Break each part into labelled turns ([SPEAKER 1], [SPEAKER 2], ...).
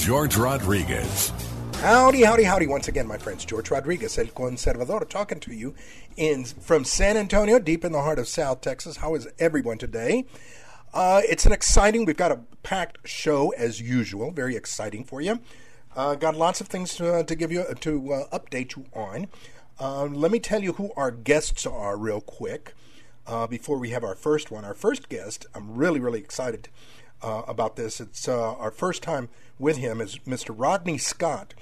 [SPEAKER 1] George Rodriguez.
[SPEAKER 2] Howdy, howdy, howdy once again, my friends. George Rodriguez, El Conservador, talking to you in from San Antonio, deep in the heart of South Texas. How is everyone today? Uh, it's an exciting, we've got a packed show as usual, very exciting for you. Uh, got lots of things to, uh, to give you, to uh, update you on. Uh, let me tell you who our guests are real quick uh, before we have our first one. Our first guest, I'm really, really excited uh, about this. It's uh, our first time with him is Mr. Rodney Scott,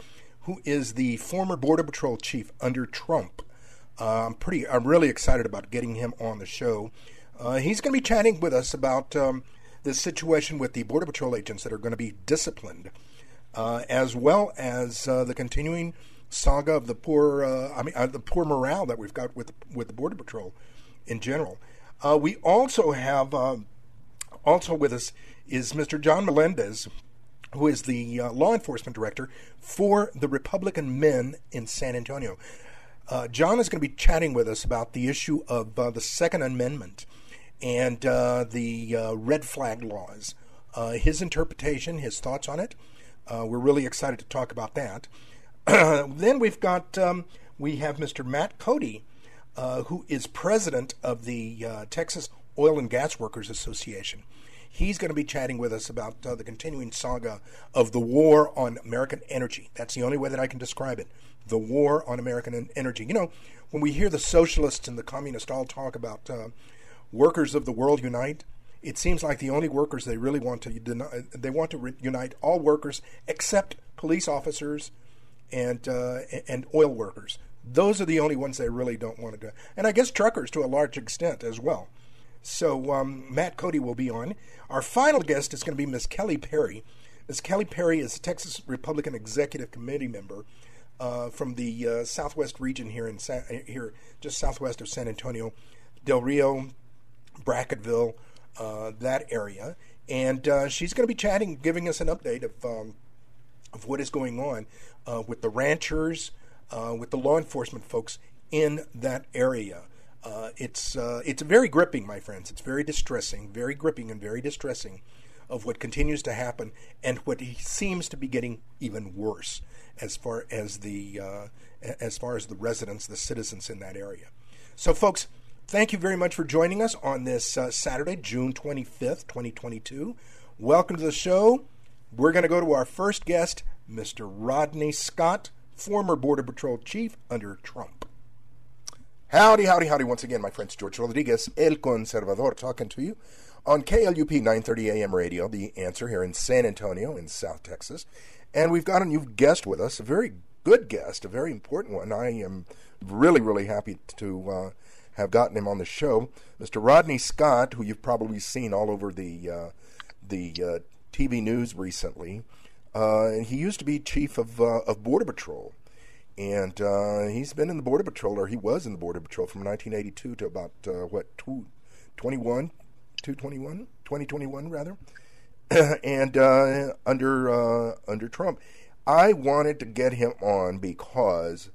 [SPEAKER 2] who is the former Border Patrol chief under Trump. Uh, I'm pretty, I'm really excited about getting him on the show. Uh, he's going to be chatting with us about um, the situation with the Border Patrol agents that are going to be disciplined, uh, as well as uh, the continuing saga of the poor, I mean, the poor morale that we've got with with the Border Patrol in general. we also have um, also with us is Mr. John Melendez, who is the uh, law enforcement director for the Republican men in San Antonio. Uh, John is going to be chatting with us about the issue of uh, the Second Amendment and uh, the uh, red flag laws. Uh, his interpretation, his thoughts on it. we're really excited to talk about that. then we've got um, we have Mr. Matt Cody, who is president of the Texas Oil and Gas Workers Association. He's going to be chatting with us about uh, the continuing saga of the war on American energy. That's the only way that I can describe it. The war on American energy. You know, when we hear the socialists and the communists all talk about uh, workers of the world unite, it seems like the only workers they really want to deny, they want to re- unite all workers except police officers and uh, and oil workers. Those are the only ones they really don't want to do, and I guess truckers to a large extent as well. So um, Matt Cody will be on. Our final guest is going to be Miss Kelly Perry. Miss Kelly Perry is a Texas Republican Executive Committee member uh, from the uh, Southwest region here in Sa- here just southwest of San Antonio, Del Rio, Brackettville, uh, that area, and uh, she's going to be chatting, giving us an update of um, of what is going on uh, with the ranchers, uh, with the law enforcement folks in that area. Uh, it's uh, it's very gripping, my friends. It's very distressing, very gripping, and very distressing of what continues to happen and what seems to be getting even worse as far as the uh, as far as the residents, the citizens in that area. So, folks, thank you very much for joining us on this uh, Saturday, June twenty fifth, twenty twenty two. Welcome to the show. We're going to go to our first guest, Mr. Rodney Scott, former Border Patrol chief under Trump. Howdy, howdy, howdy once again, my friends. George Rodriguez, El Conservador, talking to you on KLUP 930 AM radio, the answer here in San Antonio in South Texas. And we've got a new guest with us, a very good guest, a very important one. I am really, really happy to uh, have gotten him on the show. Mr. Rodney Scott, who you've probably seen all over the, uh, the uh, TV news recently. Uh, and he used to be chief of, uh, of Border Patrol and uh, he's been in the Border Patrol, or he was in the Border Patrol from 1982 to about uh, what two, 21, 221, 2021 rather, and uh, under uh, under Trump, I wanted to get him on because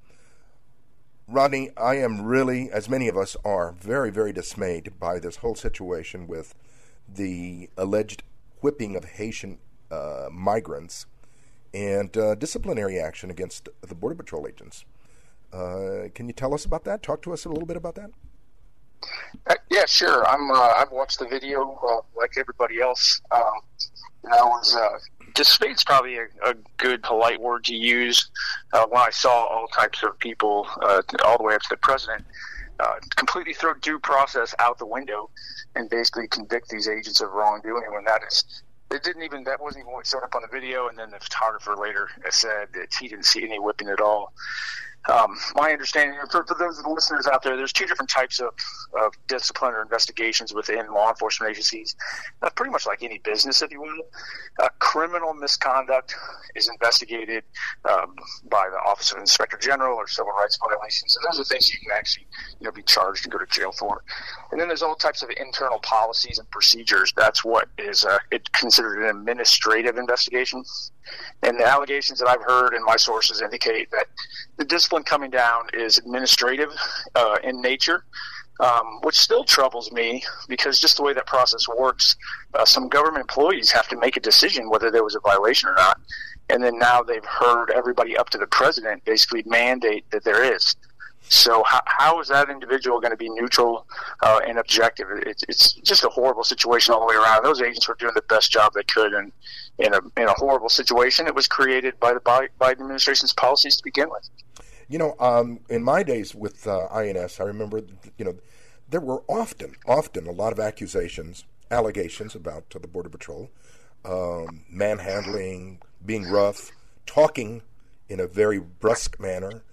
[SPEAKER 2] Rodney, I am really, as many of us are, very very dismayed by this whole situation with the alleged whipping of Haitian uh, migrants and uh, disciplinary action against the Border Patrol agents. Uh, can you tell us about that? Talk to us a little bit about that.
[SPEAKER 3] Uh, yeah, sure. I'm. Uh, I've watched the video uh, like everybody else. Um, I was uh, probably a, a, good polite word to use. When I saw all types of people, all the way up to the president, uh, completely throw due process out the window and basically convict these agents of wrongdoing when that is it didn't even that wasn't even what showed up on the video. And then the photographer later said that he didn't see any whipping at all um, my understanding, for, for those of the listeners out there, there's two different types of, of discipline or investigations within law enforcement agencies. Uh, pretty much like any business, if you will. Uh, criminal misconduct is investigated um, by the Office of Inspector General or civil rights violations, and those are things you can actually, you know, be charged and go to jail for. And then there's all types of internal policies and procedures. That's what is uh, it considered an administrative investigation. And the allegations that I've heard and my sources indicate that the discipline coming down is administrative uh, in nature, um, which still troubles me because just the way that process works, uh, some government employees have to make a decision whether there was a violation or not. And then now they've heard everybody up to the president basically mandate that there is. So how, how is that individual going to be neutral uh, and objective? It, it's just a horrible situation all the way around. Those agents were doing the best job they could, and in a in a horrible situation, it was created by the Biden administration's policies to begin with.
[SPEAKER 2] You know, um, in my days with uh, INS, I remember, you know, there were often, often a lot of accusations, allegations about the Border Patrol, um, manhandling, being rough, talking in a very brusque manner.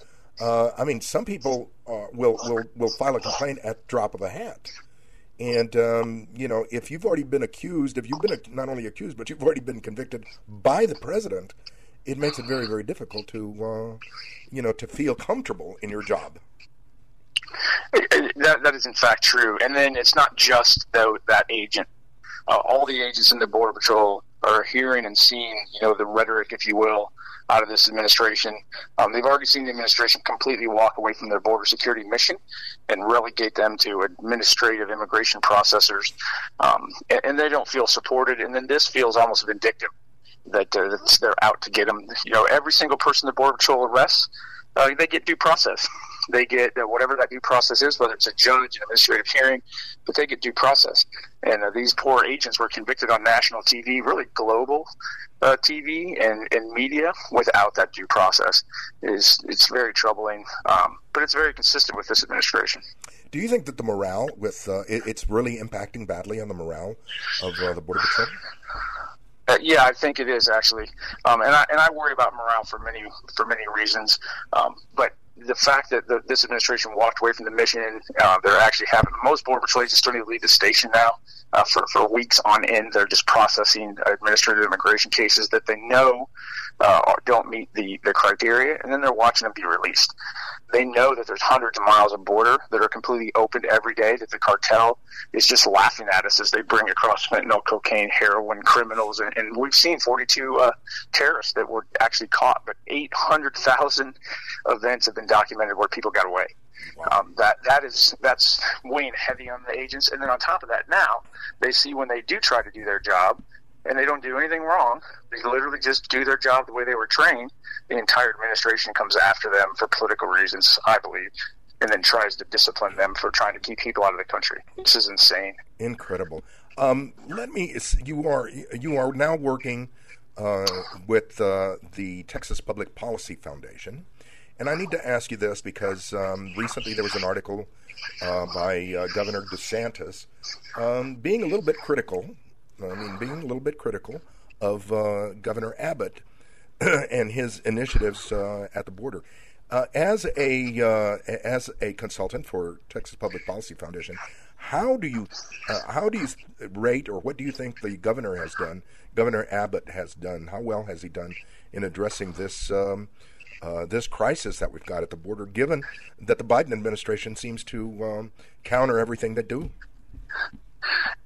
[SPEAKER 2] Uh, I mean, some people uh, will, will will file a complaint at drop of a hat, and um, you know, if you've already been accused, if you've been not only accused, but you've already been convicted by the president, it makes it very, very difficult to, uh, you know, to feel comfortable in your job.
[SPEAKER 3] That, that is in fact true, and then it's not just though that agent. Uh, all the agents in the border patrol are hearing and seeing, you know, the rhetoric, if you will, out of this administration. Um, they've already seen the administration completely walk away from their border security mission and relegate them to administrative immigration processors, um, and, and, they don't feel supported. And then this feels almost vindictive that uh, they're out to get them. You know, every single person the border patrol arrests, uh, they get due process. They get uh, whatever that due process is, whether it's a judge, an administrative hearing, but they get due process. And uh, these poor agents were convicted on national TV, really global uh, TV and, and media, without that due process. is It's very troubling, um, but it's very consistent with this administration.
[SPEAKER 2] Do you think that the morale with uh, it, it's really impacting badly on the morale of uh, the border patrol?
[SPEAKER 3] Uh, yeah, I think it is actually, um, and I and I worry about morale for many for many reasons. Um, but the fact that the, this administration walked away from the mission, uh, they're actually having most border patrol agents don't even leave the station now. Uh, for, for weeks on end, they're just processing administrative immigration cases that they know uh, don't meet the, the criteria, and then they're watching them be released. They know that there's hundreds of miles of border that are completely opened every day, that the cartel is just laughing at us as they bring across fentanyl, cocaine, heroin, criminals. And, and we've seen 42 uh, terrorists that were actually caught, but 800,000 events have been documented where people got away. Wow. Um, that that is that's weighing heavy on the agents, and then on top of that, now they see when they do try to do their job, and they don't do anything wrong. They literally just do their job the way they were trained. The entire administration comes after them for political reasons, I believe, and then tries to discipline them for trying to keep people out of the country. This is insane.
[SPEAKER 2] Incredible. Um, let me. You are you are now working uh, with uh, the Texas Public Policy Foundation, and I need to ask you this because um, recently there was an article uh, by uh, Governor DeSantis um, being a little bit critical I mean, being a little bit critical of uh, Governor Abbott and his initiatives uh, at the border. Uh, as a uh, as a consultant for Texas Public Policy Foundation, how do you uh, how do you rate or what do you think the governor has done? Governor Abbott has done. How well has he done in addressing this um, uh, this crisis that we've got at the border? Given that the Biden administration seems to um, counter everything they do.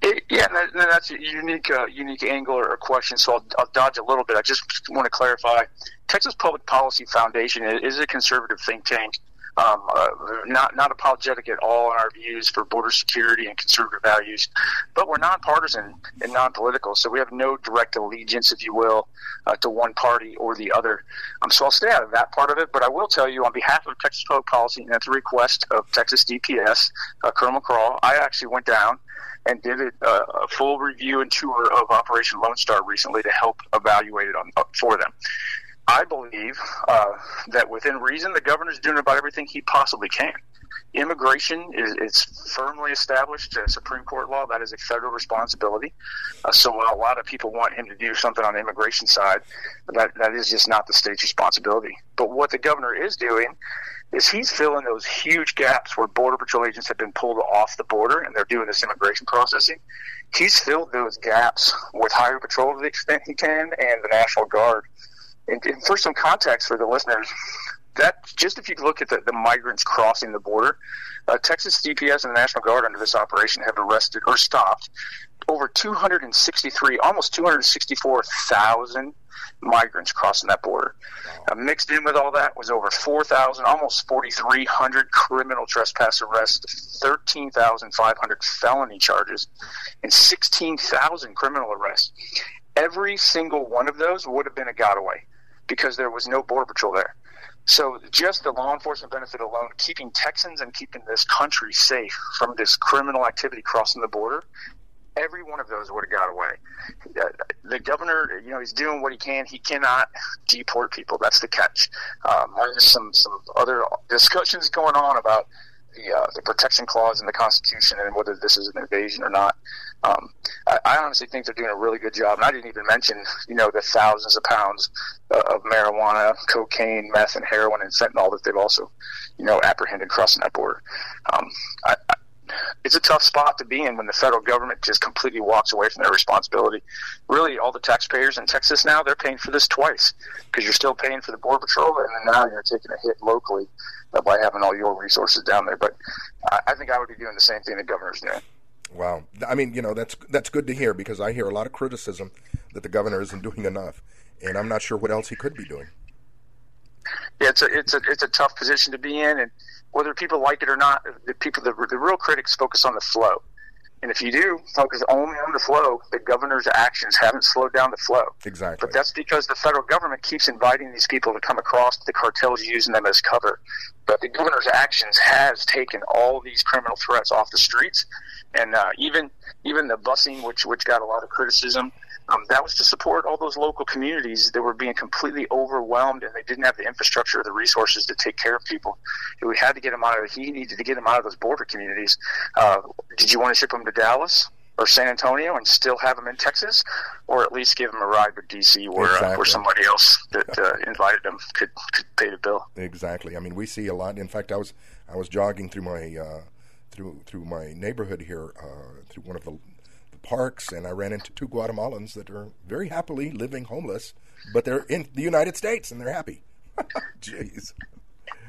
[SPEAKER 3] It, yeah, that, that's a unique, uh, unique angle or question. So I'll, I'll, dodge a little bit. I just want to clarify: Texas Public Policy Foundation is a conservative think tank, um, uh, not not apologetic at all in our views for border security and conservative values, but we're nonpartisan and non-political. So we have no direct allegiance, if you will, uh, to one party or the other. Um, so I'll stay out of that part of it. But I will tell you, on behalf of Texas Public Policy, and at the request of Texas DPS, uh, Colonel McCraw, I actually went down and did a, a full review and tour of Operation Lone Star recently to help evaluate it on, for them. I believe uh, that within reason, the governor is doing about everything he possibly can. Immigration is it's firmly established as Supreme Court law. That is a federal responsibility. Uh, so while a lot of people want him to do something on the immigration side, that, that is just not the state's responsibility. But what the governor is doing is he's filling those huge gaps where Border Patrol agents have been pulled off the border and they're doing this immigration processing. He's filled those gaps with Highway Patrol to the extent he can and the National Guard. And, and for some context for the listeners, that just if you look at the, the migrants crossing the border, uh, Texas DPS and the National Guard under this operation have arrested or stopped over 263, almost 264,000 migrants crossing that border. Uh, mixed in with all that was over 4,000, almost 4,300 criminal trespass arrests, 13,500 felony charges, and 16,000 criminal arrests. Every single one of those would have been a getaway because there was no border patrol there. So just the law enforcement benefit alone, keeping Texans and keeping this country safe from this criminal activity crossing the border, every one of those would have got away. Uh, the governor, you know, he's doing what he can. He cannot deport people. That's the catch. Um, there's some some other discussions going on about the uh, the protection clause in the Constitution and whether this is an invasion or not. Um, I, I honestly think they're doing a really good job. And I didn't even mention, you know, the thousands of pounds uh, of marijuana, cocaine, meth, and heroin and fentanyl that they've also, you know, apprehended crossing that border. Um, I, I, it's a tough spot to be in when the federal government just completely walks away from their responsibility. Really, all the taxpayers in Texas now they're paying for this twice because you're still paying for the border patrol, and then now you're taking a hit locally uh, by having all your resources down there. But I, I think I would be doing the same thing the governor's doing.
[SPEAKER 2] Wow, I mean, you know, that's that's good to hear because I hear a lot of criticism that the governor isn't doing enough, and I'm not sure what else he could be doing.
[SPEAKER 3] Yeah, it's a it's a it's a tough position to be in, and whether people like it or not, the people the, the real critics focus on the flow. And if you do focus only on the flow, the governor's actions haven't slowed down the flow.
[SPEAKER 2] Exactly.
[SPEAKER 3] But that's because the federal government keeps inviting these people to come across, the cartels using them as cover. But the governor's actions has taken all these criminal threats off the streets, and uh, even even the busing, which which got a lot of criticism, um, that was to support all those local communities that were being completely overwhelmed and they didn't have the infrastructure or the resources to take care of people. We had to get them out of. He needed to get them out of those border communities. Uh, did you want to ship them to Dallas? or San Antonio and still have them in Texas, or at least give them a ride to DC where exactly. uh, where somebody else that uh, invited them could, could pay the bill.
[SPEAKER 2] Exactly. I mean, we see a lot. In fact, I was I was jogging through my uh, through through my neighborhood here uh, through one of the parks, and I ran into two Guatemalans that are very happily living homeless, but they're in the United States and they're happy. Jeez.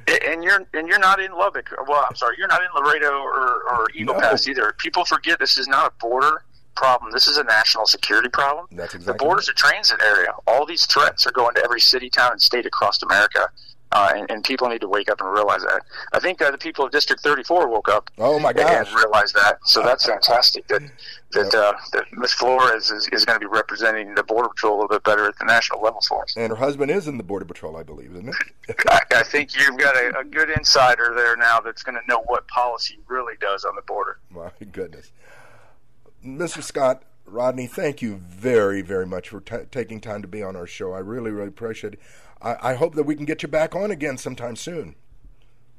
[SPEAKER 3] And you're and you're not in Lubbock. Well, I'm sorry, you're not in Laredo or, or Eagle no. Pass either. People forget this is not a border problem. This is a national security problem.
[SPEAKER 2] That's exactly.
[SPEAKER 3] The border's right. a transit area. All these threats are going to every city, town, and state across America. Uh, and, and, people need to wake up and realize that. I think uh, the people of District 34 woke up.
[SPEAKER 2] Oh my gosh!
[SPEAKER 3] And realized that. So that's fantastic. That that, uh, that Ms. Flores is, is going to be representing the Border Patrol a little bit better at the national level for us.
[SPEAKER 2] And her husband is in the Border Patrol, I believe, isn't it?
[SPEAKER 3] I, I, think you've got a, a good insider there now that's going to know what policy really does on the border.
[SPEAKER 2] My goodness, Mr. Scott. Rodney, thank you very, very much for t- taking time to be on our show. I really, really appreciate it. I, I hope that we can get you back on again sometime soon.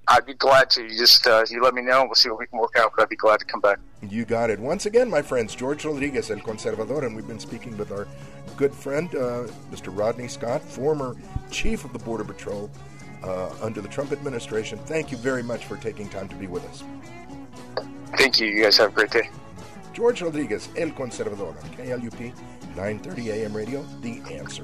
[SPEAKER 3] I'd be glad to. You just uh, you let me know, and we'll see what we can work out. But I'd be glad to come back.
[SPEAKER 2] You got it. Once again, my friends, George Rodriguez, El Conservador, and we've been speaking with our good friend, uh, Mr. Rodney Scott, former chief of the Border Patrol uh, under the Trump administration. Thank you very much for taking time to be with us.
[SPEAKER 3] Thank you. You guys have a great day.
[SPEAKER 2] George Rodriguez, El Conservador, on KLUP 9:30 a.m. radio. The Answer.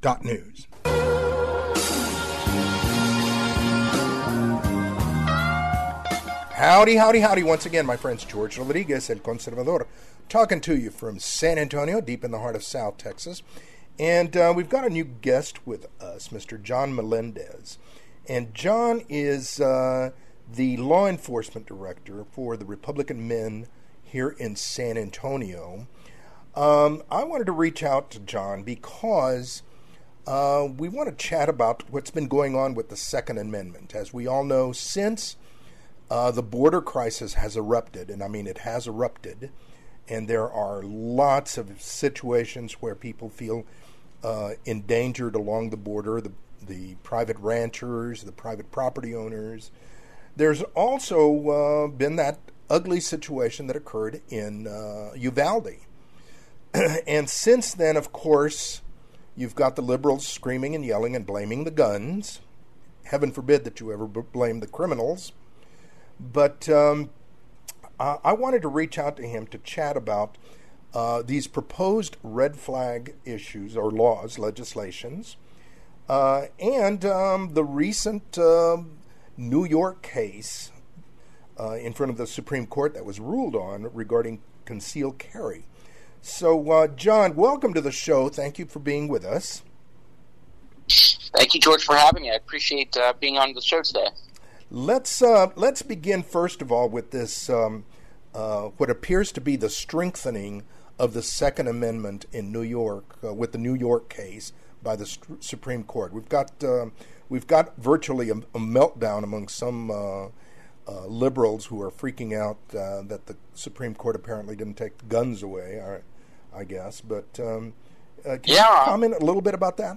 [SPEAKER 2] borderhawk.news. Howdy, howdy, howdy. Once again, my friends, George Rodriguez, El Conservador, talking to you from San Antonio, deep in the heart of South Texas. And uh, we've got a new guest with us, Mr. John Melendez. And John is uh, the law enforcement director for the Republican Men here in San Antonio. Um, I wanted to reach out to John because uh, we want to chat about what's been going on with the Second Amendment. As we all know, since uh, the border crisis has erupted, and I mean it has erupted, and there are lots of situations where people feel uh, endangered along the border the, the private ranchers, the private property owners. There's also uh, been that ugly situation that occurred in uh, Uvalde. and since then, of course, you've got the liberals screaming and yelling and blaming the guns. Heaven forbid that you ever blame the criminals. But um, I wanted to reach out to him to chat about uh, these proposed red flag issues or laws, legislations, uh, and um, the recent uh, New York case uh, in front of the Supreme Court that was ruled on regarding concealed carry. So, uh, John, welcome to the show. Thank you for being with us.
[SPEAKER 4] Thank you, George, for having me. I appreciate uh, being on the show today.
[SPEAKER 2] Let's uh, let's begin first of all with this um, uh, what appears to be the strengthening of the Second Amendment in New York uh, with the New York case by the St- Supreme Court. We've got we've got virtually a, a meltdown among some uh, liberals who are freaking out uh, that the Supreme Court apparently didn't take guns away, I guess. But um, uh, can
[SPEAKER 4] yeah.
[SPEAKER 2] you comment a little bit about that?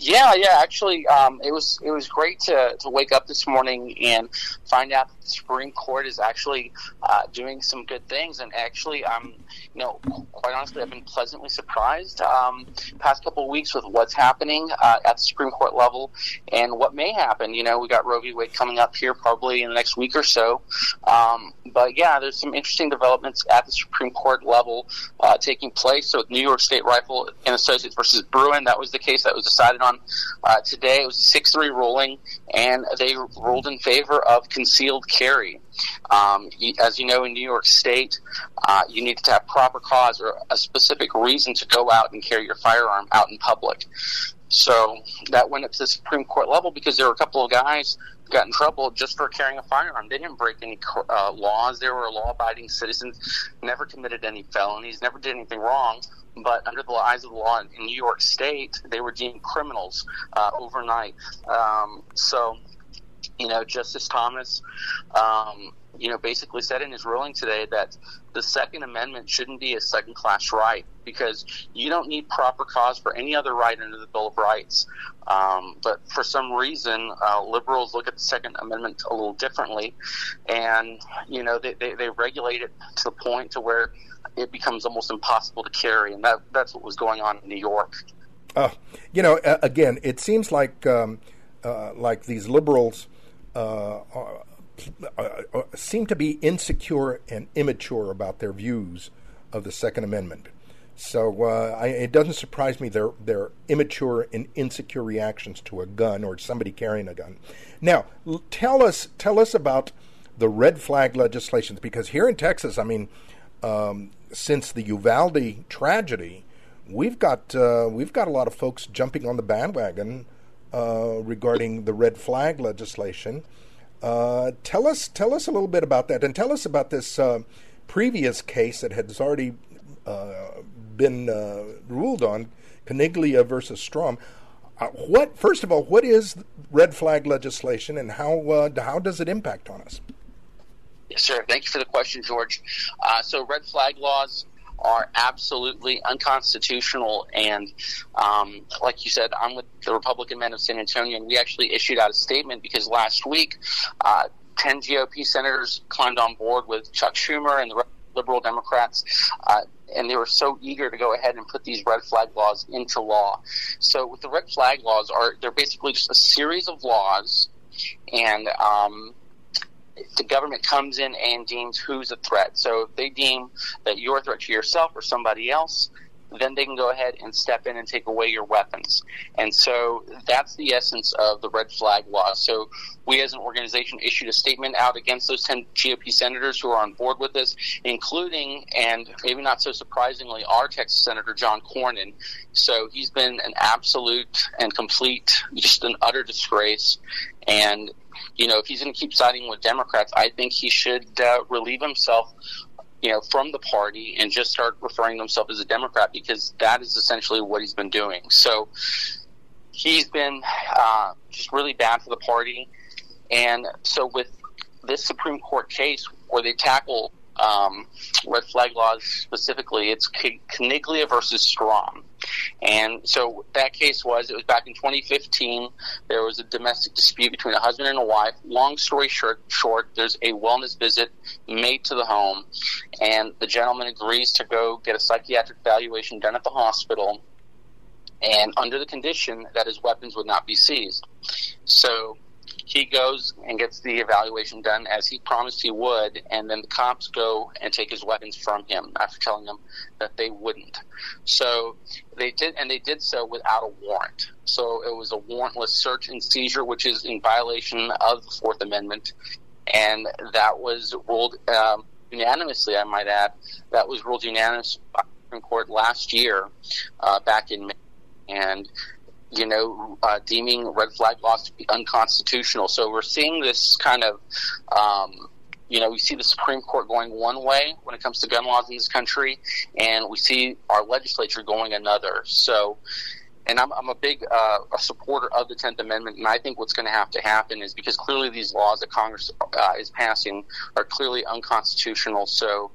[SPEAKER 4] Yeah, yeah. Actually, um, it was it was great to, to wake up this morning and find out that the Supreme Court is actually uh, doing some good things. And actually, um, you know, quite honestly, I've been pleasantly surprised um, past couple of weeks with what's happening uh, at the Supreme Court level and what may happen. You know, we got Roe v. Wade coming up here probably in the next week or so. Um, but yeah, there's some interesting developments at the Supreme Court level uh, taking place. So, New York State Rifle and Associates versus Bruen, that was the case that was decided on on uh, today. It was a 6 3 ruling, and they ruled in favor of concealed carry. Um, as you know, in New York State, uh, you need to have proper cause or a specific reason to go out and carry your firearm out in public. So that went up to the Supreme Court level because there were a couple of guys got in trouble just for carrying a firearm. They didn't break any uh, laws. They were law-abiding citizens, never committed any felonies, never did anything wrong but under the eyes of the law in New York State, they were deemed criminals uh, overnight. Um, so, you know, Justice Thomas, um, you know, basically said in his ruling today that the Second Amendment shouldn't be a second class right because you don't need proper cause for any other right under the Bill of Rights. Um, but for some reason, uh, liberals look at the Second Amendment a little differently, and you know they, they, they regulate it to the point to where it becomes almost impossible to carry, and that that's what was going on in New York.
[SPEAKER 2] Uh, you know, again, it seems like um, uh, like these liberals uh, seem to be insecure and immature about their views of the Second Amendment. So I, it doesn't surprise me their their immature and insecure reactions to a gun or somebody carrying a gun. Now, tell us tell us about the red flag legislations because here in Texas, I mean, um, since the Uvalde tragedy, we've got uh, we've got a lot of folks jumping on the bandwagon uh, regarding the red flag legislation. Uh, tell us tell us a little bit about that, and tell us about this uh, previous case that has already uh, been uh, ruled on, Caniglia versus Strom. what first of all, what is red flag legislation, and how how does it impact on us?
[SPEAKER 4] Yes, sir. Thank you for the question, George. Uh, so, red flag laws are absolutely unconstitutional. And um, like you said, I'm with the Republican men of San Antonio, and we actually issued out a statement because last week, uh, 10 GOP senators climbed on board with Chuck Schumer and the liberal Democrats. Uh, and they were so eager to go ahead and put these red flag laws into law. So, with the red flag laws, are they're basically just a series of laws, and um, the government comes in and deems who's a threat. So if they deem that you're a threat to yourself or somebody else, then they can go ahead and step in and take away your weapons. And so that's the essence of the red flag law. So we as an organization issued a statement out against those 10 GOP senators who are on board with this, including, and maybe not so surprisingly, our Texas Senator John Cornyn. So he's been an absolute and complete, just an utter disgrace. And, you know, if he's going to keep siding with Democrats, I think he should uh, relieve himself you know, from the party and just start referring to himself as a Democrat because that is essentially what he's been doing. So he's been uh, just really bad for the party. And so with this Supreme Court case where they tackle um, red flag laws specifically, it's Caniglia versus Strom. And so that case was, it was back in 2015. There was a domestic dispute between a husband and a wife. Long story short, short, there's a wellness visit made to the home, and the gentleman agrees to go get a psychiatric evaluation done at the hospital, and under the condition that his weapons would not be seized. So he goes and gets the evaluation done as he promised he would, and then the cops go and take his weapons from him after telling him that they wouldn't. So they did, and they did so without a warrant. So it was a warrantless search and seizure, which is in violation of the Fourth Amendment, and that was ruled um, unanimously. I might add that was ruled unanimous by the Supreme Court last year, uh, back in May, and you know, uh, deeming red flag laws to be unconstitutional. So we're seeing this kind of, um, you know, we see the Supreme Court going one way when it comes to gun laws in this country, and we see our legislature going another. So, and I'm, I'm a big uh, a supporter of the Tenth Amendment, and I think what's going to have to happen is because clearly these laws that Congress uh, is passing are clearly unconstitutional. So,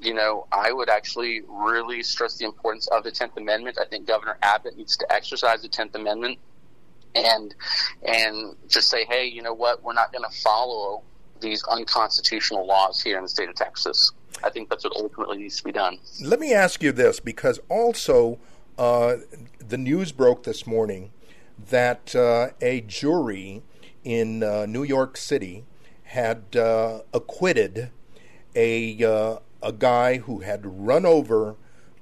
[SPEAKER 4] you know, I would actually really stress the importance of the Tenth Amendment. I think Governor Abbott needs to exercise the Tenth Amendment and and just say, hey, you know what, we're not going to follow these unconstitutional laws here in the state of Texas. I think that's what ultimately needs to be done.
[SPEAKER 2] Let me ask you this, because also uh, the news broke this morning that uh, a jury in uh, New York City had uh, acquitted a uh, a guy who had run over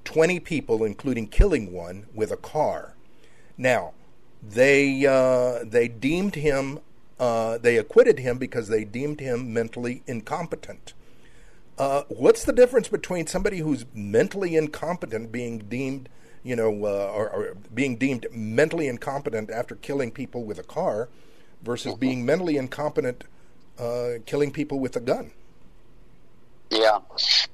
[SPEAKER 2] 20 people, including killing one, with a car. Now, they uh, they deemed him uh, they acquitted him because they deemed him mentally incompetent. Uh, what's the difference between somebody who's mentally incompetent being deemed, you know, uh, or, or, being deemed mentally incompetent after killing people with a car, versus being mentally incompetent uh, killing people with a gun?
[SPEAKER 4] Yeah,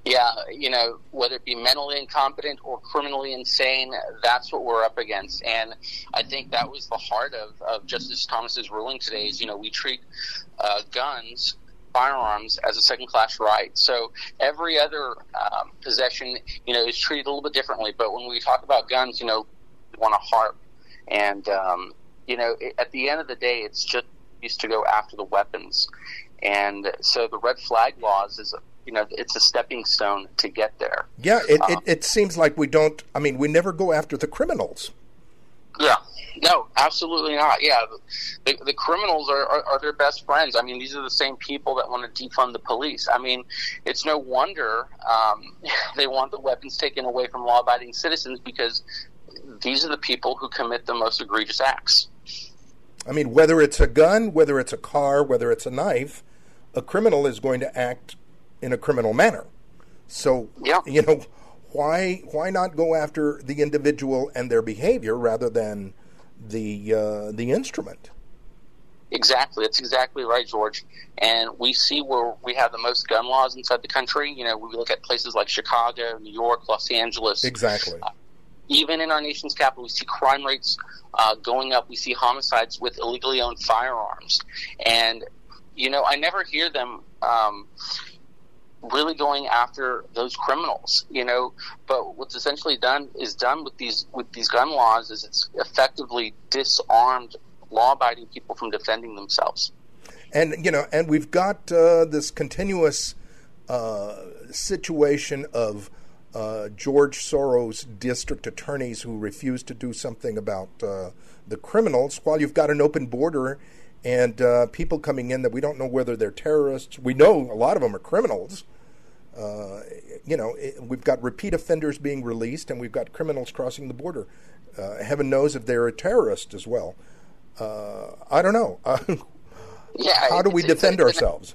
[SPEAKER 4] yeah. You know, whether it be mentally incompetent or criminally insane, that's what we're up against. And I think that was the heart of, of Justice Thomas's ruling today. Is you know we treat uh, guns firearms as a second class right. So every other um, possession, you know, is treated a little bit differently. But when we talk about guns, you know, we want to harp. And, um, you know, it, at the end of the day, it's just used to go after the weapons. And so the red flag laws is you know, it's a stepping stone to get there.
[SPEAKER 2] Yeah, it, um, it, it seems like we don't. I mean, we never go after the criminals.
[SPEAKER 4] Yeah, no, absolutely not. Yeah, the, the criminals are, are, are, their best friends. I mean, these are the same people that want to defund the police. I mean, it's no wonder um, they want the weapons taken away from law abiding citizens because these are the people who commit the most egregious acts.
[SPEAKER 2] I mean, whether it's a gun, whether it's a car, whether it's a knife, a criminal is going to act in a criminal manner. So, yeah. you know, why why not go after the individual and their behavior rather than the uh, the instrument?
[SPEAKER 4] Exactly, that's exactly right, George. And we see where we have the most gun laws inside the country. You know, we look at places like Chicago, New York, Los Angeles.
[SPEAKER 2] Exactly. Uh,
[SPEAKER 4] even in our nation's capital, we see crime rates uh, going up. We see homicides with illegally owned firearms, and you know, I never hear them. Um, really going after those criminals, you know. But what's essentially done is done with these with these gun laws is it's effectively disarmed law-abiding people from defending themselves.
[SPEAKER 2] And you know, and we've got uh, this continuous uh, situation of uh, George Soros district attorneys who refuse to do something about uh, the criminals, while you've got an open border and uh, people coming in that we don't know whether they're terrorists. We know a lot of them are criminals. Uh, you know, it, we've got repeat offenders being released, and we've got criminals crossing the border. Uh, heaven knows if they're a terrorist as well. Uh, I don't know.
[SPEAKER 4] yeah,
[SPEAKER 2] how do we defend ourselves?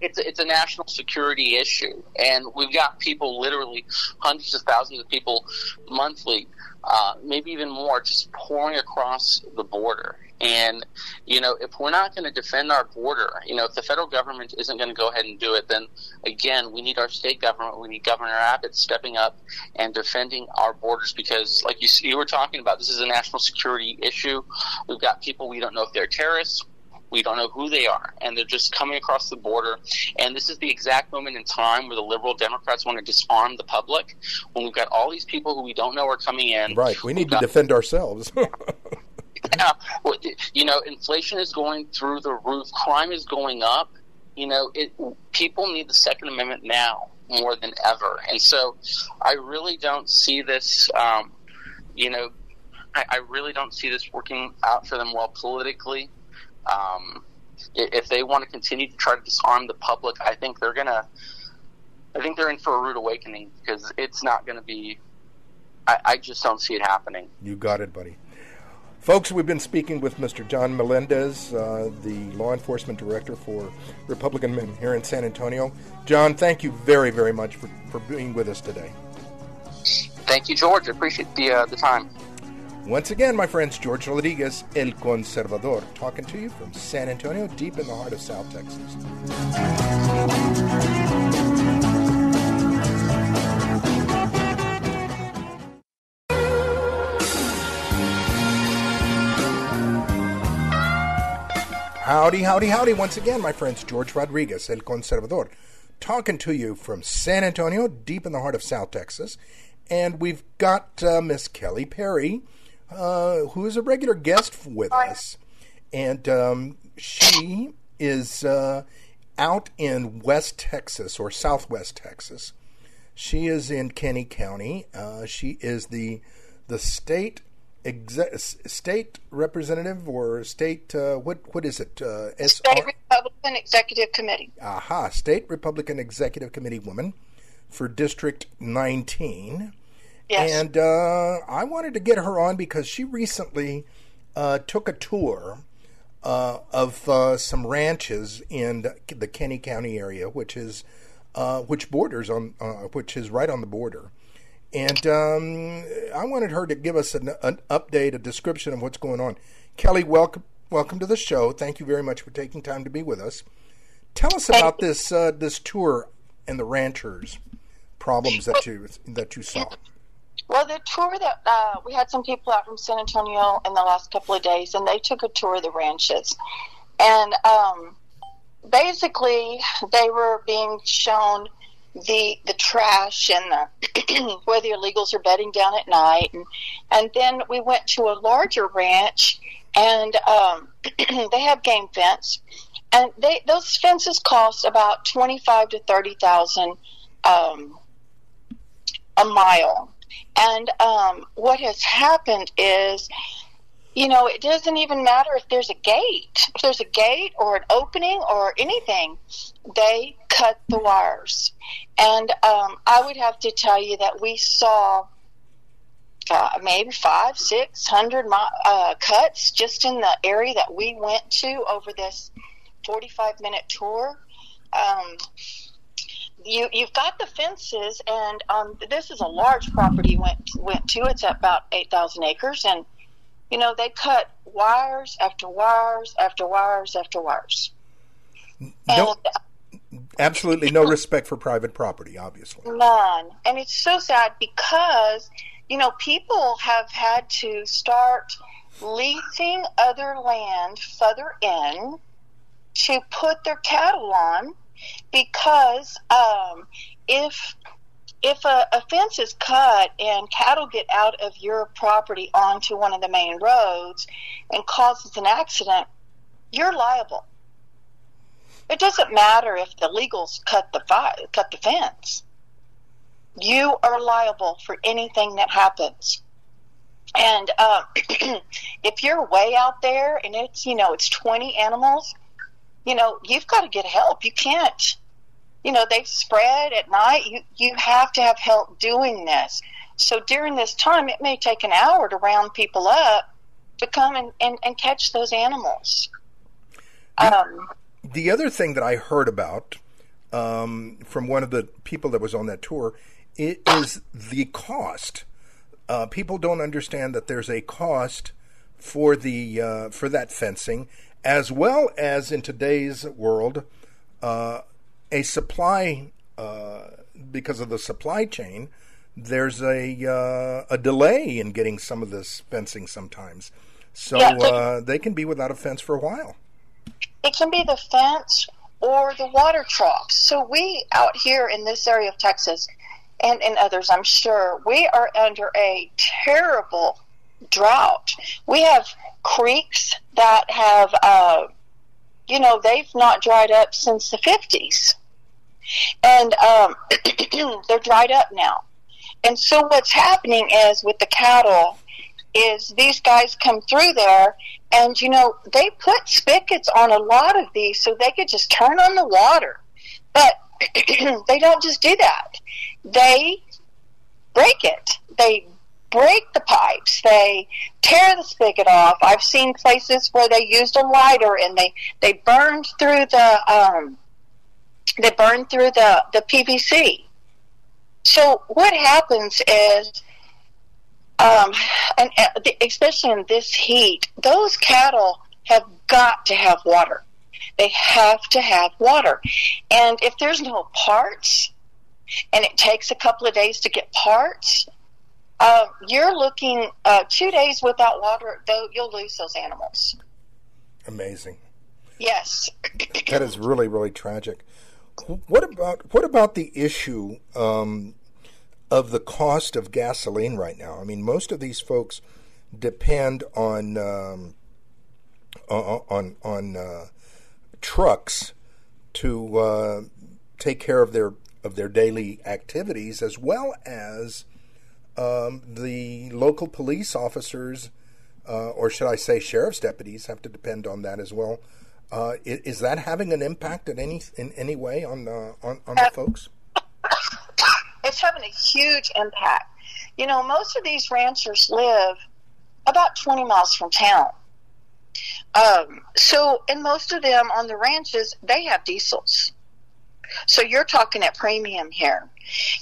[SPEAKER 4] it's a, it's a national security issue, and we've got people literally hundreds of thousands of people monthly, uh, maybe even more, just pouring across the border. And you know, if we're not going to defend our border, you know, if the federal government isn't going to go ahead and do it, then again, we need our state government, we need Governor Abbott stepping up and defending our borders because, like you, you were talking about, this is a national security issue. We've got people we don't know if they're terrorists we don't know who they are, and they're just coming across the border. And this is the exact moment in time where the liberal Democrats want to disarm the public. When we've got all these people who we don't know are coming in.
[SPEAKER 2] Right. We need to defend ourselves.
[SPEAKER 4] yeah. You know, inflation is going through the roof. Crime is going up. You know, it, people need the Second Amendment now more than ever. And so I really don't see this, um, you know, I, I really don't see this working out for them well politically. Um, if they want to continue to try to disarm the public, I think they're gonna. I think they're in for a rude awakening because it's not going to be. I, I just don't see it happening.
[SPEAKER 2] You got it, buddy. Folks, we've been speaking with Mr. John Melendez, uh, the law enforcement director for Republican Men here in San Antonio. John, thank you very, very much for, for being with us today.
[SPEAKER 4] Thank you, George. I appreciate the, uh, the time.
[SPEAKER 2] Once again, my friends, George Rodriguez, El Conservador, talking to you from San Antonio, deep in the heart of South Texas. Howdy, howdy, howdy. Once again, my friends, George Rodriguez, El Conservador, talking to you from San Antonio, deep in the heart of South Texas. And we've got uh, Miss Kelly Perry uh, who is a regular guest with us, and um, she is uh, out in West Texas or Southwest Texas. She is in Kinney County. Uh, she is the the state exe- state representative or state uh, what what is it? Uh,
[SPEAKER 5] state Republican Executive Committee.
[SPEAKER 2] Aha, state Republican Executive Committee woman for District 19. Yes. And uh, I wanted to get her on because she recently uh, took a tour uh, of uh, some ranches in the Kinney County area, which is uh, which borders on uh, which is right on the border. And um, I wanted her to give us an, an, update, a description of what's going on. Kelly, welcome welcome to the show. Thank you very much for taking time to be with us. Tell us about this this tour and the ranchers problems that you that you saw.
[SPEAKER 5] Well, the tour that uh, we had some people out from San Antonio in the last couple of days, and they took a tour of the ranches, and um, basically they were being shown the the trash and the where the illegals are bedding down at night, and and then we went to a larger ranch, and um, they have game fence, and they those fences cost about twenty five to thirty thousand um, a mile. And um, what has happened is, you know, it doesn't even matter if there's a gate. If there's a gate or an opening or anything, they cut the wires. And um, I would have to tell you that we saw uh, maybe five, six hundred uh, cuts just in the area that we went to over this 45 minute tour. Um, you you've got the fences, and um, this is a large property went went to. It's about eight thousand acres, and you know they cut wires after wires after wires after wires.
[SPEAKER 2] No, and, absolutely no respect for private property, obviously.
[SPEAKER 5] None, and it's so sad because you know people have had to start leasing other land further in to put their cattle on because um, if if a, a, fence is cut and cattle get out of your property onto one of the main roads and causes an accident, you're liable. It doesn't matter if the legals cut the fi- cut the fence. You are liable for anything that happens. And uh, if you're way out there and it's you know it's 20 animals, you know, you've got to get help. You can't you know, they've spread at night. You, you have to have help doing this. So during this time, it may take an hour to round people up to come and, and, and catch those animals.
[SPEAKER 2] Um, the other thing that I heard about um, from one of the people that was on that tour is the cost. Uh, people don't understand that there's a cost for the uh, for that fencing, as well as in today's world, uh, a supply uh, because of the supply chain. There's a uh, a delay in getting some of this fencing sometimes, so
[SPEAKER 5] Yeah,
[SPEAKER 2] uh, they can be without a fence for a while.
[SPEAKER 5] It can be the fence or the water troughs. So we out here in this area of Texas and in others, I'm sure, we are under a terrible drought. We have creeks that have, uh, you know, they've not dried up since the 50s. And um, they're dried up now. And so what's happening is with the cattle is these guys come through there and you know they put spigots on a lot of these so they could just turn on the water. But they don't just do that. They break it. They break the pipes. They tear the spigot off. I've seen places where they used a lighter and they they burned through the um they burn through the the pvc so what happens is um, and uh, especially in this heat, those cattle have got to have water. They have to have water. And if there's no parts, and it takes a couple of days to get parts, uh, you're looking uh, two days without water, though you'll lose those animals.
[SPEAKER 2] Amazing.
[SPEAKER 5] Yes.
[SPEAKER 2] That is really, really tragic. What about what about the issue um, of the cost of gasoline right now? I mean, most of these folks depend on um, on on uh, trucks to uh, take care of their of their daily activities, as well as um, the local police officers, uh, or should I say, sheriff's deputies, have to depend on that as well. Uh, is, is, that having an impact in any in any way on uh, on, on the folks?
[SPEAKER 5] It's having a huge impact. You know, most of these ranchers live about 20 miles from town. Um, so, and most of them on the ranches, they have diesels. So you're talking at premium here.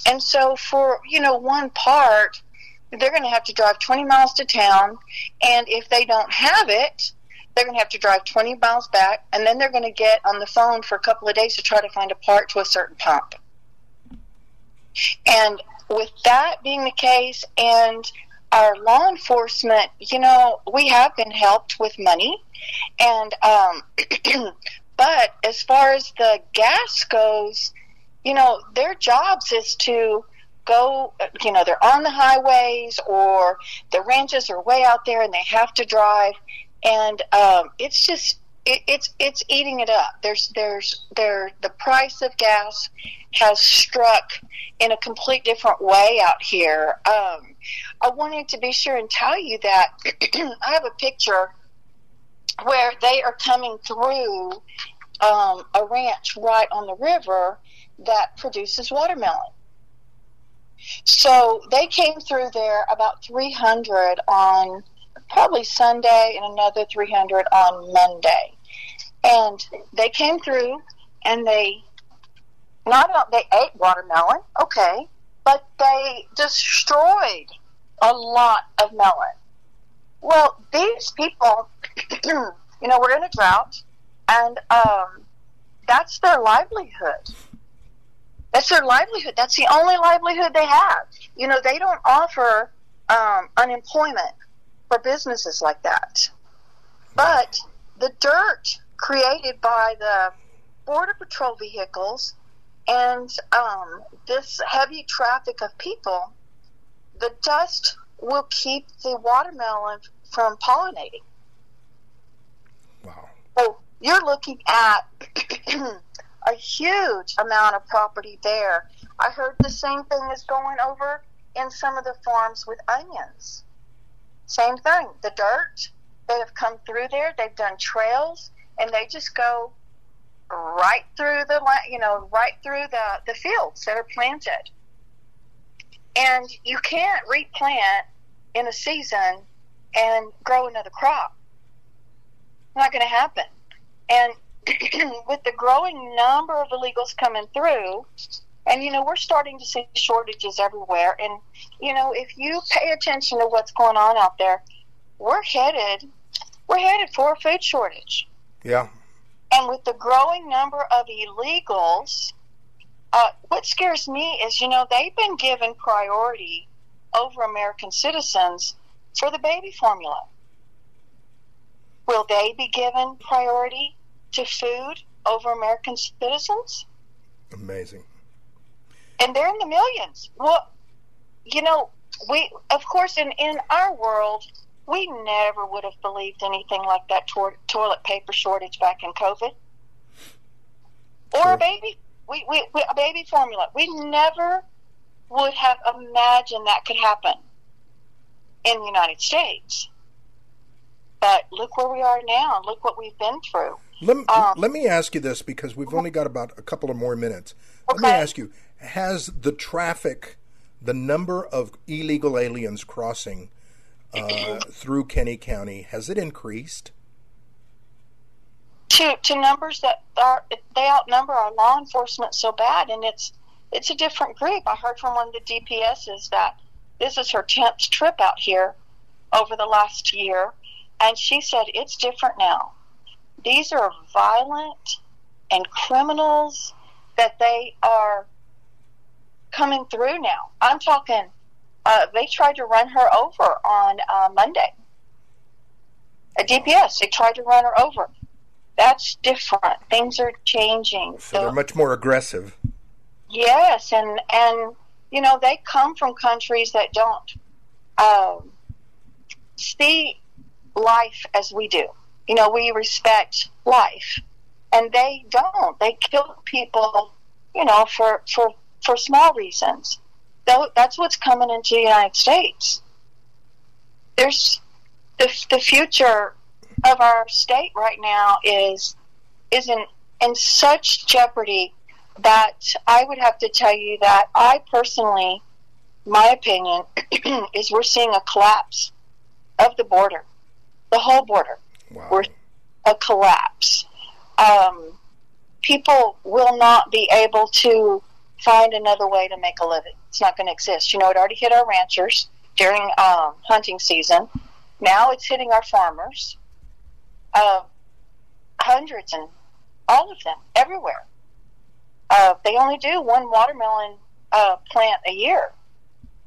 [SPEAKER 5] And so for, you know, one part, they're going to have to drive 20 miles to town. And if they don't have it, they're going to have to drive 20 miles back. And then they're going to get on the phone for a couple of days to try to find a part to a certain pump. And with that being the case, and our law enforcement, you know, we have been helped with money, and um, but as far as the gas goes, you know, their jobs is to go, you know, they're on the highways or the ranches are way out there and they have to drive, and um, it's just it, it's it's eating it up. There's there's there the price of gas has struck in a complete different way out here. Um, I wanted to be sure and tell you that I have a picture where they are coming through um, a ranch right on the river that produces watermelon. So they came through there about 300 on probably Sunday and another 300 on Monday. And they came through and they not they ate watermelon, okay, but they destroyed a lot of melon. Well, these people, you know, we're in a drought, and um, that's their livelihood. That's their livelihood. That's the only livelihood they have. You know, they don't offer um, unemployment for businesses like that. But the dirt created by the Border Patrol vehicles and um, this heavy traffic of people, the dust will keep the watermelon from pollinating.
[SPEAKER 2] Wow.
[SPEAKER 5] So you're looking at a huge amount of property there. I heard the same thing is going over in some of the farms with onions. Same thing. The dirt, they have come through there, they've done trails, and they just go right through the you know right through the the fields that are planted, and you can't replant in a season and grow another crop. Not going to happen. And with the growing number of illegals coming through, and you know we're starting to see shortages everywhere. And you know if you pay attention to what's going on out there, we're headed we're headed for a food shortage.
[SPEAKER 2] Yeah.
[SPEAKER 5] And with the growing number of illegals, uh, what scares me is, you know, they've been given priority over American citizens for the baby formula. Will they be given priority to food over American citizens?
[SPEAKER 2] Amazing.
[SPEAKER 5] And they're in the millions. Well, you know, we, of course, in, in our world, we never would have believed anything like that to- toilet paper shortage back in COVID, or sure. a baby we, we, we, a baby formula. We never would have imagined that could happen in the United States. But look where we are now. Look what we've been through.
[SPEAKER 2] Let, um, let me ask you this because we've only got about a couple of more minutes. Let okay. me ask you: Has the traffic, the number of illegal aliens crossing? uh, through Kinney County, has it increased?
[SPEAKER 5] To, to numbers that are they outnumber our law enforcement so bad, and it's it's a different group. I heard from one of the DPSs that this is her tenth trip out here over the last year, and she said it's different now. These are violent and criminals that they are coming through now. I'm talking uh, they tried to run her over on uh, Monday. A DPS, they tried to run her over. That's different. Things are changing.
[SPEAKER 2] So, they're much more aggressive.
[SPEAKER 5] Yes, and and you know they come from countries that don't um, see life as we do. You know, we respect life, and they don't. They kill people, you know, for for for small reasons that's what's coming into the United States. There's the, the future of our state right now is is in in such jeopardy that I would have to tell you that I personally, my opinion, is we're seeing a collapse of the border, the whole border.
[SPEAKER 2] Wow.
[SPEAKER 5] We're a collapse. Um, people will not be able to find another way to make a living. It's not going to exist. You know, it already hit our ranchers during um, hunting season. Now it's hitting our farmers. Uh, hundreds and all of them everywhere. Uh, they only do one watermelon uh, plant a year.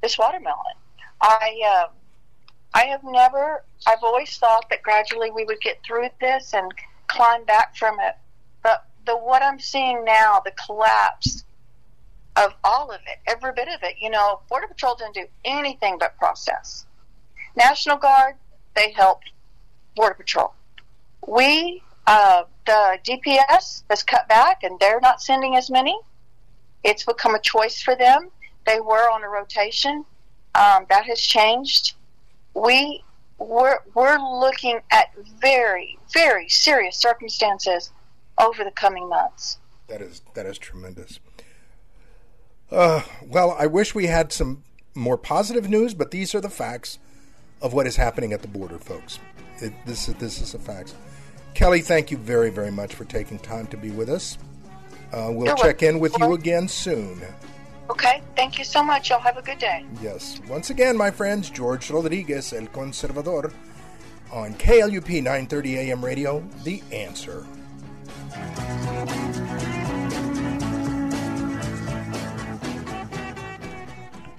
[SPEAKER 5] This watermelon. I uh, I have never. I've always thought that gradually we would get through this and climb back from it. But the what I'm seeing now, the collapse of all of it, every bit of it. You know, Border Patrol didn't do anything but process. National Guard, they help Border Patrol. We, uh, the DPS has cut back and they're not sending as many. It's become a choice for them. They were on a rotation. Um, that has changed. We we're, we're looking at very, very serious circumstances over the coming months.
[SPEAKER 2] That is that is tremendous. Uh, well, I wish we had some more positive news, but these are the facts of what is happening at the border, folks. It, this is this is the facts. Kelly, thank you very very much for taking time to be with us. Uh, we'll You're check welcome. in with you again soon.
[SPEAKER 5] Okay, thank you so much. Y'all have a good day.
[SPEAKER 2] Yes. Once again, my friends, George Rodriguez, El Conservador, on KLUP 930 AM radio, The Answer.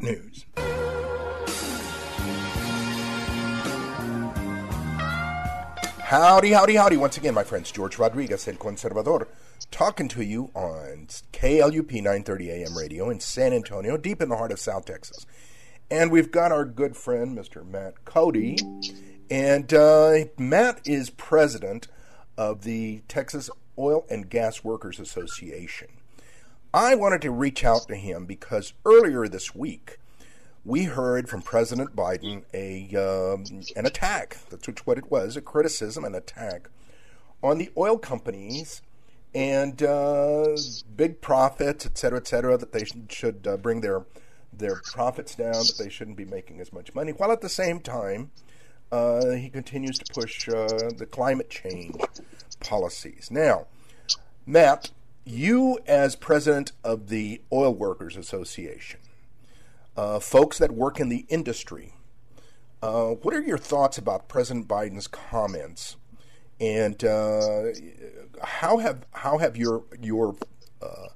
[SPEAKER 2] news. Howdy, howdy, howdy. Once again, my friends, George Rodriguez, El Conservador, talking to you on KLUP 930 AM radio in San Antonio, deep in the heart of South Texas. And we've got our good friend, Mr. Matt Coday. And uh, Matt is president of the Texas Oil and Gas Workers Association. I wanted to reach out to him because earlier this week, we heard from President Biden a um, an attack. That's what it was: a criticism, an attack on the oil companies and uh, big profits, et cetera, et cetera. That they should uh, bring their their profits down. That they shouldn't be making as much money, while at the same time uh, he continues to push uh, the climate change policies. Now, Matt, you as president of the Oil Workers Association uh, folks that work in the industry. Uh, what are your thoughts about President Biden's comments, and uh, how have how have your your uh,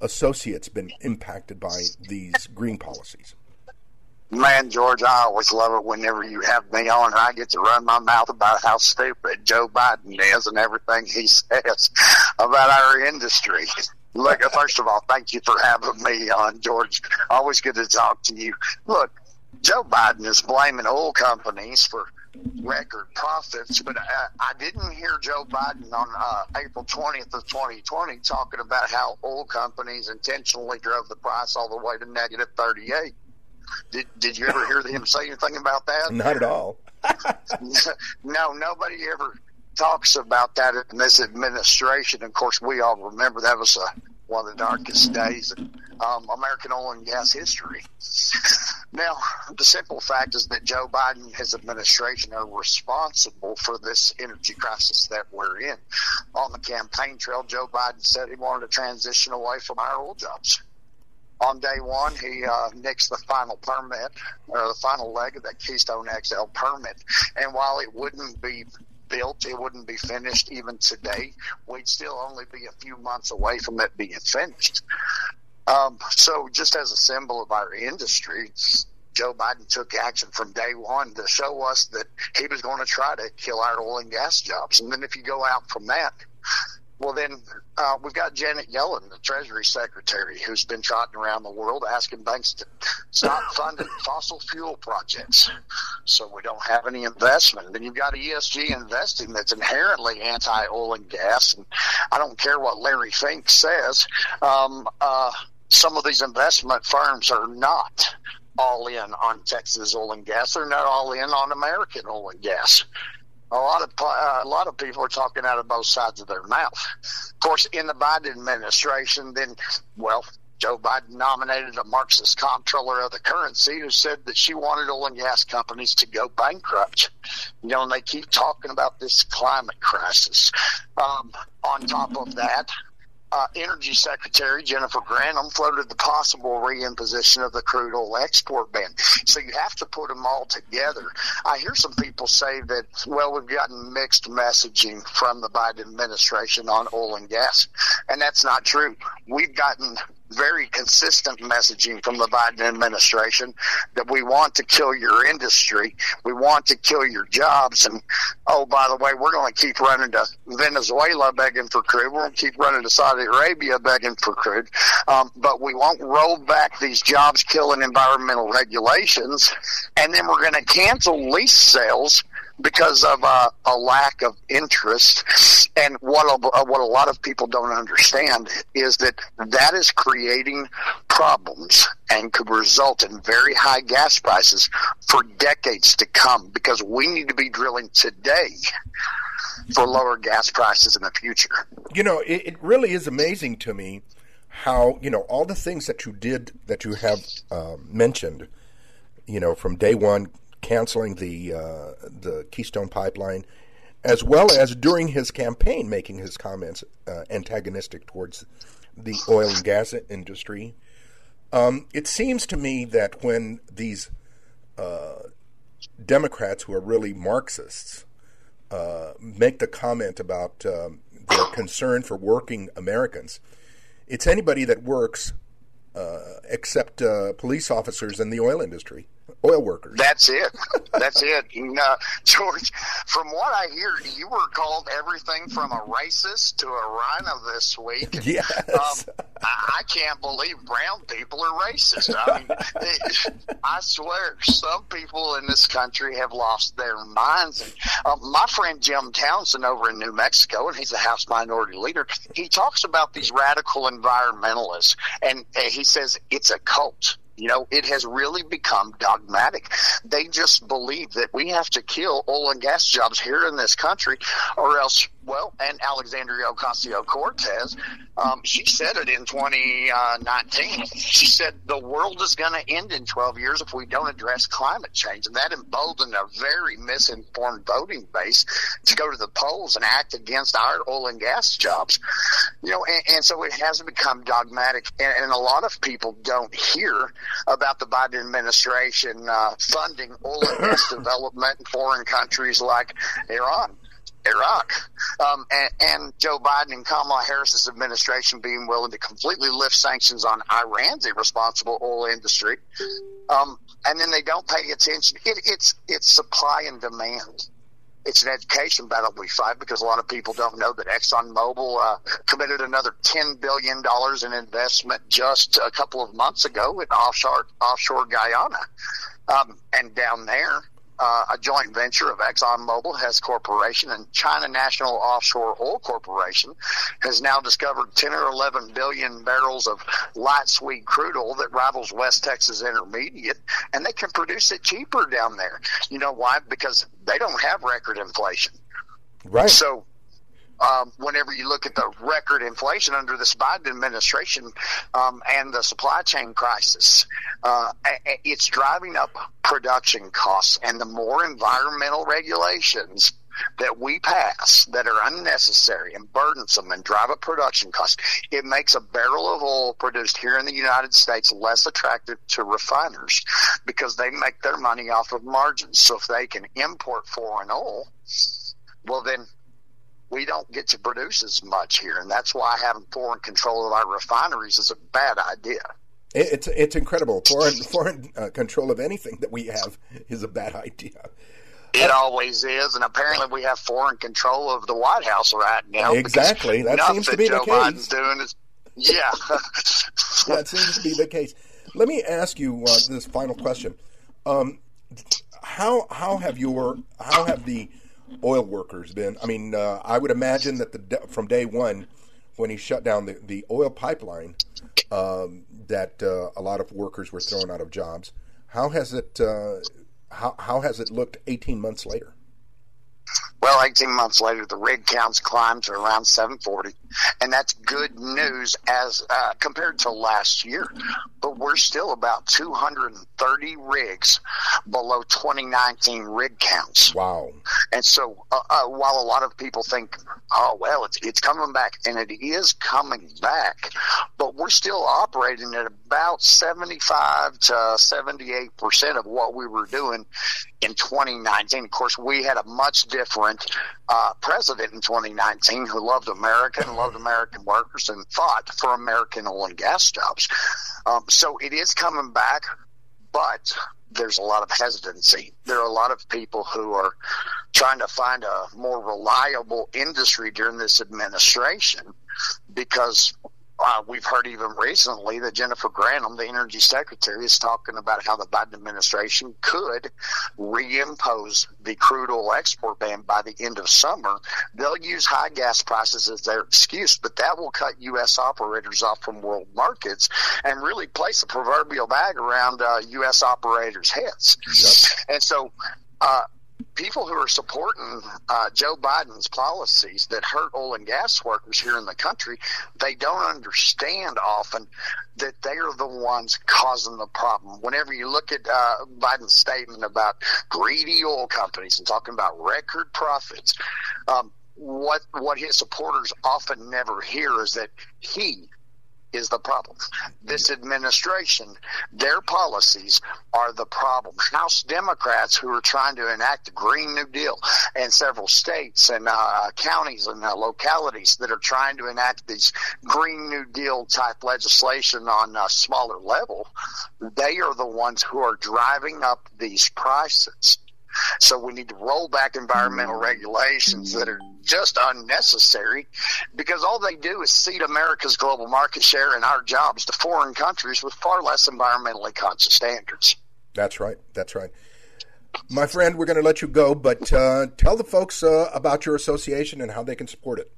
[SPEAKER 2] associates been impacted by these green policies?
[SPEAKER 6] Man, George, I always love it whenever you have me on and I get to run my mouth about how stupid Joe Biden is and everything he says about our industry. Look, first of all, thank you for having me on, George. Always good to talk to you. Look, Joe Biden is blaming oil companies for record profits, but I, I didn't hear Joe Biden on uh, April 20th of 2020 talking about how oil companies intentionally drove the price all the way to negative 38. Did Did you ever hear him say anything about that?
[SPEAKER 2] Not at all.
[SPEAKER 6] no, nobody ever talks about that in this administration. Of course, we all remember that was uh, one of the darkest days in um, American oil and gas history. now, the simple fact is that Joe Biden and his administration are responsible for this energy crisis that we're in. On the campaign trail, Joe Biden said he wanted to transition away from our oil jobs on day one, he uh, nixed the final permit or the final leg of that Keystone XL permit. And while it wouldn't be built, it wouldn't be finished even today. We'd still only be a few months away from it being finished. Um, so, just as a symbol of our industry, Joe Biden took action from day one to show us that he was going to try to kill our oil and gas jobs. And then, if you go out from that, well, then uh, we've got Janet Yellen, the Treasury Secretary, who's been trotting around the world asking banks to stop funding fossil fuel projects so we don't have any investment. Then you've got ESG investing that's inherently anti oil and gas. And I don't care what Larry Fink says, um, uh, some of these investment firms are not all in on Texas oil and gas. They're not all in on American oil and gas a lot of uh, a lot of people are talking out of both sides of their mouth. Of course, in the Biden administration, then well, Joe Biden nominated a Marxist comptroller of the currency who said that she wanted oil and gas companies to go bankrupt. You know, and they keep talking about this climate crisis. Um, on top of that, uh, Energy Secretary Jennifer Granholm floated the possible reimposition of the crude oil export ban. So you have to put them all together. I hear some people say that, well, we've gotten mixed messaging from the Biden administration on oil and gas, and that's not true. We've gotten very consistent messaging from the Biden administration that we want to kill your industry, we want to kill your jobs, and oh, by the way, we're going to keep running to Venezuela begging for crude. We're going to keep running to Saudi Arabia begging for crude, um, but we won't roll back these jobs killing environmental regulations, and then we're going to cancel lease sales because of uh, a lack of interest. And what a, what a lot of people don't understand is that that is creating problems and could result in very high gas prices for decades to come because we need to be drilling today for lower gas prices in the future.
[SPEAKER 2] You know, it, it really is amazing to me how, you know, all the things that you did, that you have uh, mentioned, you know, from day one, canceling the uh, the Keystone Pipeline, as well as during his campaign making his comments uh, antagonistic towards the oil and gas industry. Um, it seems to me that when these uh, Democrats who are really Marxists uh, make the comment about um, their concern for working Americans, it's anybody that works uh, except uh, police officers in the oil industry, oil workers.
[SPEAKER 6] That's it. That's it. And, uh, George, from what I hear, you were called everything from a racist to a RINO this week.
[SPEAKER 2] Yes.
[SPEAKER 6] Um, I, I can't believe brown people are racist. I mean, it, I swear, some people in this country have lost their minds. And, um, my friend Jim Townsend over in New Mexico, and he's the House Minority Leader, he talks about these radical environmentalists, and uh, he says it's a cult. You know, it has really become dogmatic. They just believe that we have to kill oil and gas jobs here in this country, or else, well, and Alexandria Ocasio Cortez, um, she said it in 2019. She said the world is going to end in 12 years if we don't address climate change. And that emboldened a very misinformed voting base to go to the polls and act against our oil and gas jobs. You know, and, and so it has become dogmatic. And, and, a lot of people don't hear about the Biden administration uh, funding oil and gas development in foreign countries like Iran. Iraq, um, and, and, Joe Biden and Kamala Harris's administration being willing to completely lift sanctions on Iran's irresponsible oil industry, um, and then they don't pay attention. It, it's it's supply and demand. It's an education battle we fight because a lot of people don't know that ExxonMobil uh, committed another ten billion dollars in investment just a couple of months ago in offshore offshore Guyana, um, and down there uh, a joint venture of ExxonMobil, Hess Corporation, and China National Offshore Oil Corporation has now discovered 10 or 11 billion barrels of light sweet crude oil that rivals West Texas Intermediate, and they can produce it cheaper down there. You know why? Because they don't have record inflation.
[SPEAKER 2] Right.
[SPEAKER 6] So um, whenever you look at the record inflation under this Biden administration um, and the supply chain crisis, uh, it's driving up production costs. And the more environmental regulations that we pass that are unnecessary and burdensome and drive up production costs, it makes a barrel of oil produced here in the United States less attractive to refiners because they make their money off of margins. So if they can import foreign oil, well, then we don't get to produce as much here, and that's why having foreign control of our refineries is a bad idea.
[SPEAKER 2] It's it's incredible. Foreign foreign uh, control of anything that we have is a bad idea.
[SPEAKER 6] It always is, and apparently we have foreign control of the White House right now.
[SPEAKER 2] Exactly, that seems to be
[SPEAKER 6] Joe
[SPEAKER 2] the case.
[SPEAKER 6] Biden's doing is, yeah,
[SPEAKER 2] that seems to be the case. Let me ask you uh, this final question: um, How how have your how have the oil workers been? I mean, uh, I would imagine that the from day one, when he shut down the, the oil pipeline, um, that uh, a lot of workers were thrown out of jobs. How has it uh, how how has it looked eighteen months later?
[SPEAKER 6] Well, 18 months later, the rig counts climbed to around 740, and that's good news as uh, compared to last year. But we're still about 230 rigs below 2019 rig counts.
[SPEAKER 2] Wow!
[SPEAKER 6] And so, uh, uh, while a lot of people think, "Oh, well, it's it's coming back," and it is coming back, but we're still operating at about 75 to 78 percent of what we were doing in 2019. Of course, we had a much different uh, president in 2019 who loved America and loved American workers and fought for American oil and gas jobs. Um, so it is coming back, but there's a lot of hesitancy. There are a lot of people who are trying to find a more reliable industry during this administration because uh, we've heard even recently that Jennifer Granholm, the energy secretary, is talking about how the Biden administration could reimpose the crude oil export ban by the end of summer. They'll use high gas prices as their excuse, but that will cut U.S. operators off from world markets and really place a proverbial bag around uh, U.S. operators' heads. Yep. And so, uh, people who are supporting uh, Joe Biden's policies that hurt oil and gas workers here in the country, they don't understand often that they are the ones causing the problem. Whenever you look at uh, Biden's statement about greedy oil companies and talking about record profits, um, what what his supporters often never hear is that he is the problem. This administration, their policies are the problem. House Democrats who are trying to enact the Green New Deal and several states and uh, counties and uh, localities that are trying to enact these Green New Deal type legislation on a smaller level, they are the ones who are driving up these prices. So we need to roll back environmental regulations that are just unnecessary because all they do is cede America's global market share and our jobs to foreign countries with far less environmentally conscious standards.
[SPEAKER 2] That's right. That's right. My friend, we're going to let you go, but uh, tell the folks uh, about your association and how they can support it.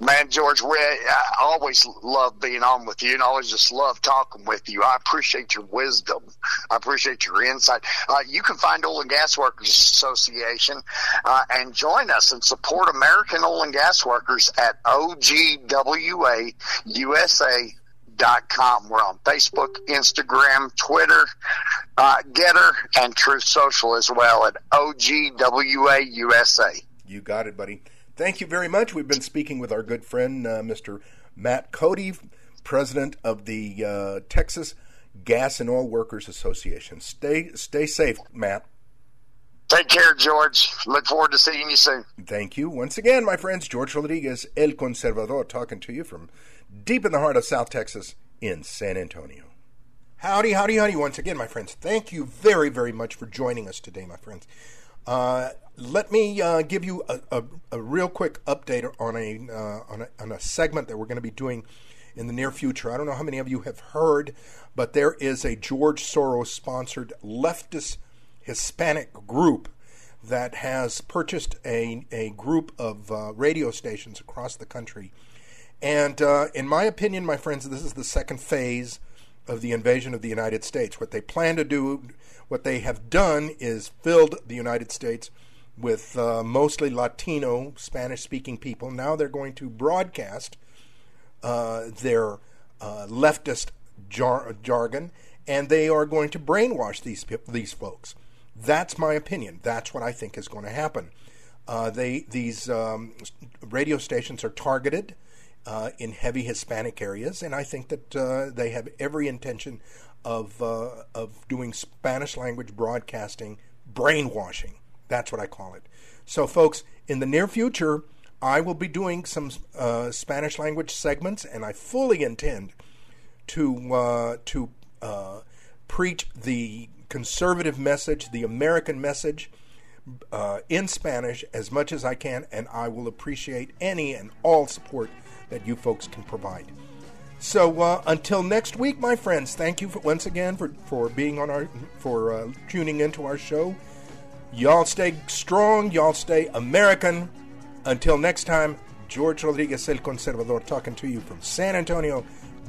[SPEAKER 6] Man, George, I always love being on with you and always just love talking with you. I appreciate your wisdom. I appreciate your insight. Uh, you can find Oil and Gas Workers Association uh, and join us and support American oil and gas workers at OGWAUSA.com. We're on Facebook, Instagram, Twitter, uh, Gettr, and Truth Social as well at OGWAUSA.
[SPEAKER 2] You got it, buddy. Thank you very much. We've been speaking with our good friend, uh, Mr. Matt Coday, president of the uh, Texas Gas and Oil Workers Association. Stay, stay safe, Matt.
[SPEAKER 6] Take care, George. Look forward to seeing you soon.
[SPEAKER 2] Thank you. Once again, my friends, George Rodriguez, El Conservador, talking to you from deep in the heart of South Texas in San Antonio. Howdy, howdy, howdy. Once again, my friends, thank you very, very much for joining us today, my friends. Uh, let me uh, give you a, a, a, real quick update on a, uh, on a, on a segment that we're going to be doing in the near future. I don't know how many of you have heard, but there is a George Soros sponsored leftist Hispanic group that has purchased a, a group of uh, radio stations across the country. And uh, in my opinion, my friends, this is the second phase of the invasion of the United States. What they plan to do, what they have done, is filled the United States with uh, mostly Latino, Spanish speaking people. Now they're going to broadcast uh, their uh, leftist jar- jargon and they are going to brainwash these, these folks. That's my opinion. That's what I think is going to happen. Uh, they, these um, radio stations are targeted. Uh, in heavy Hispanic areas, and I think that uh, they have every intention of of doing Spanish language broadcasting brainwashing. That's what I call it. So, folks, in the near future, I will be doing some uh, Spanish language segments, and I fully intend to uh, to uh, preach the conservative message, the American message, uh, in Spanish as much as I can, and I will appreciate any and all support that you folks can provide. So uh, until next week, my friends, thank you for, once again for, for being on our for uh, tuning into our show. Y'all stay strong. Y'all stay American. Until next time, George Rodriguez El Conservador talking to you from San Antonio,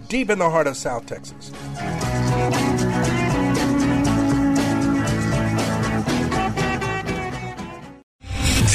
[SPEAKER 2] deep in the heart of South Texas.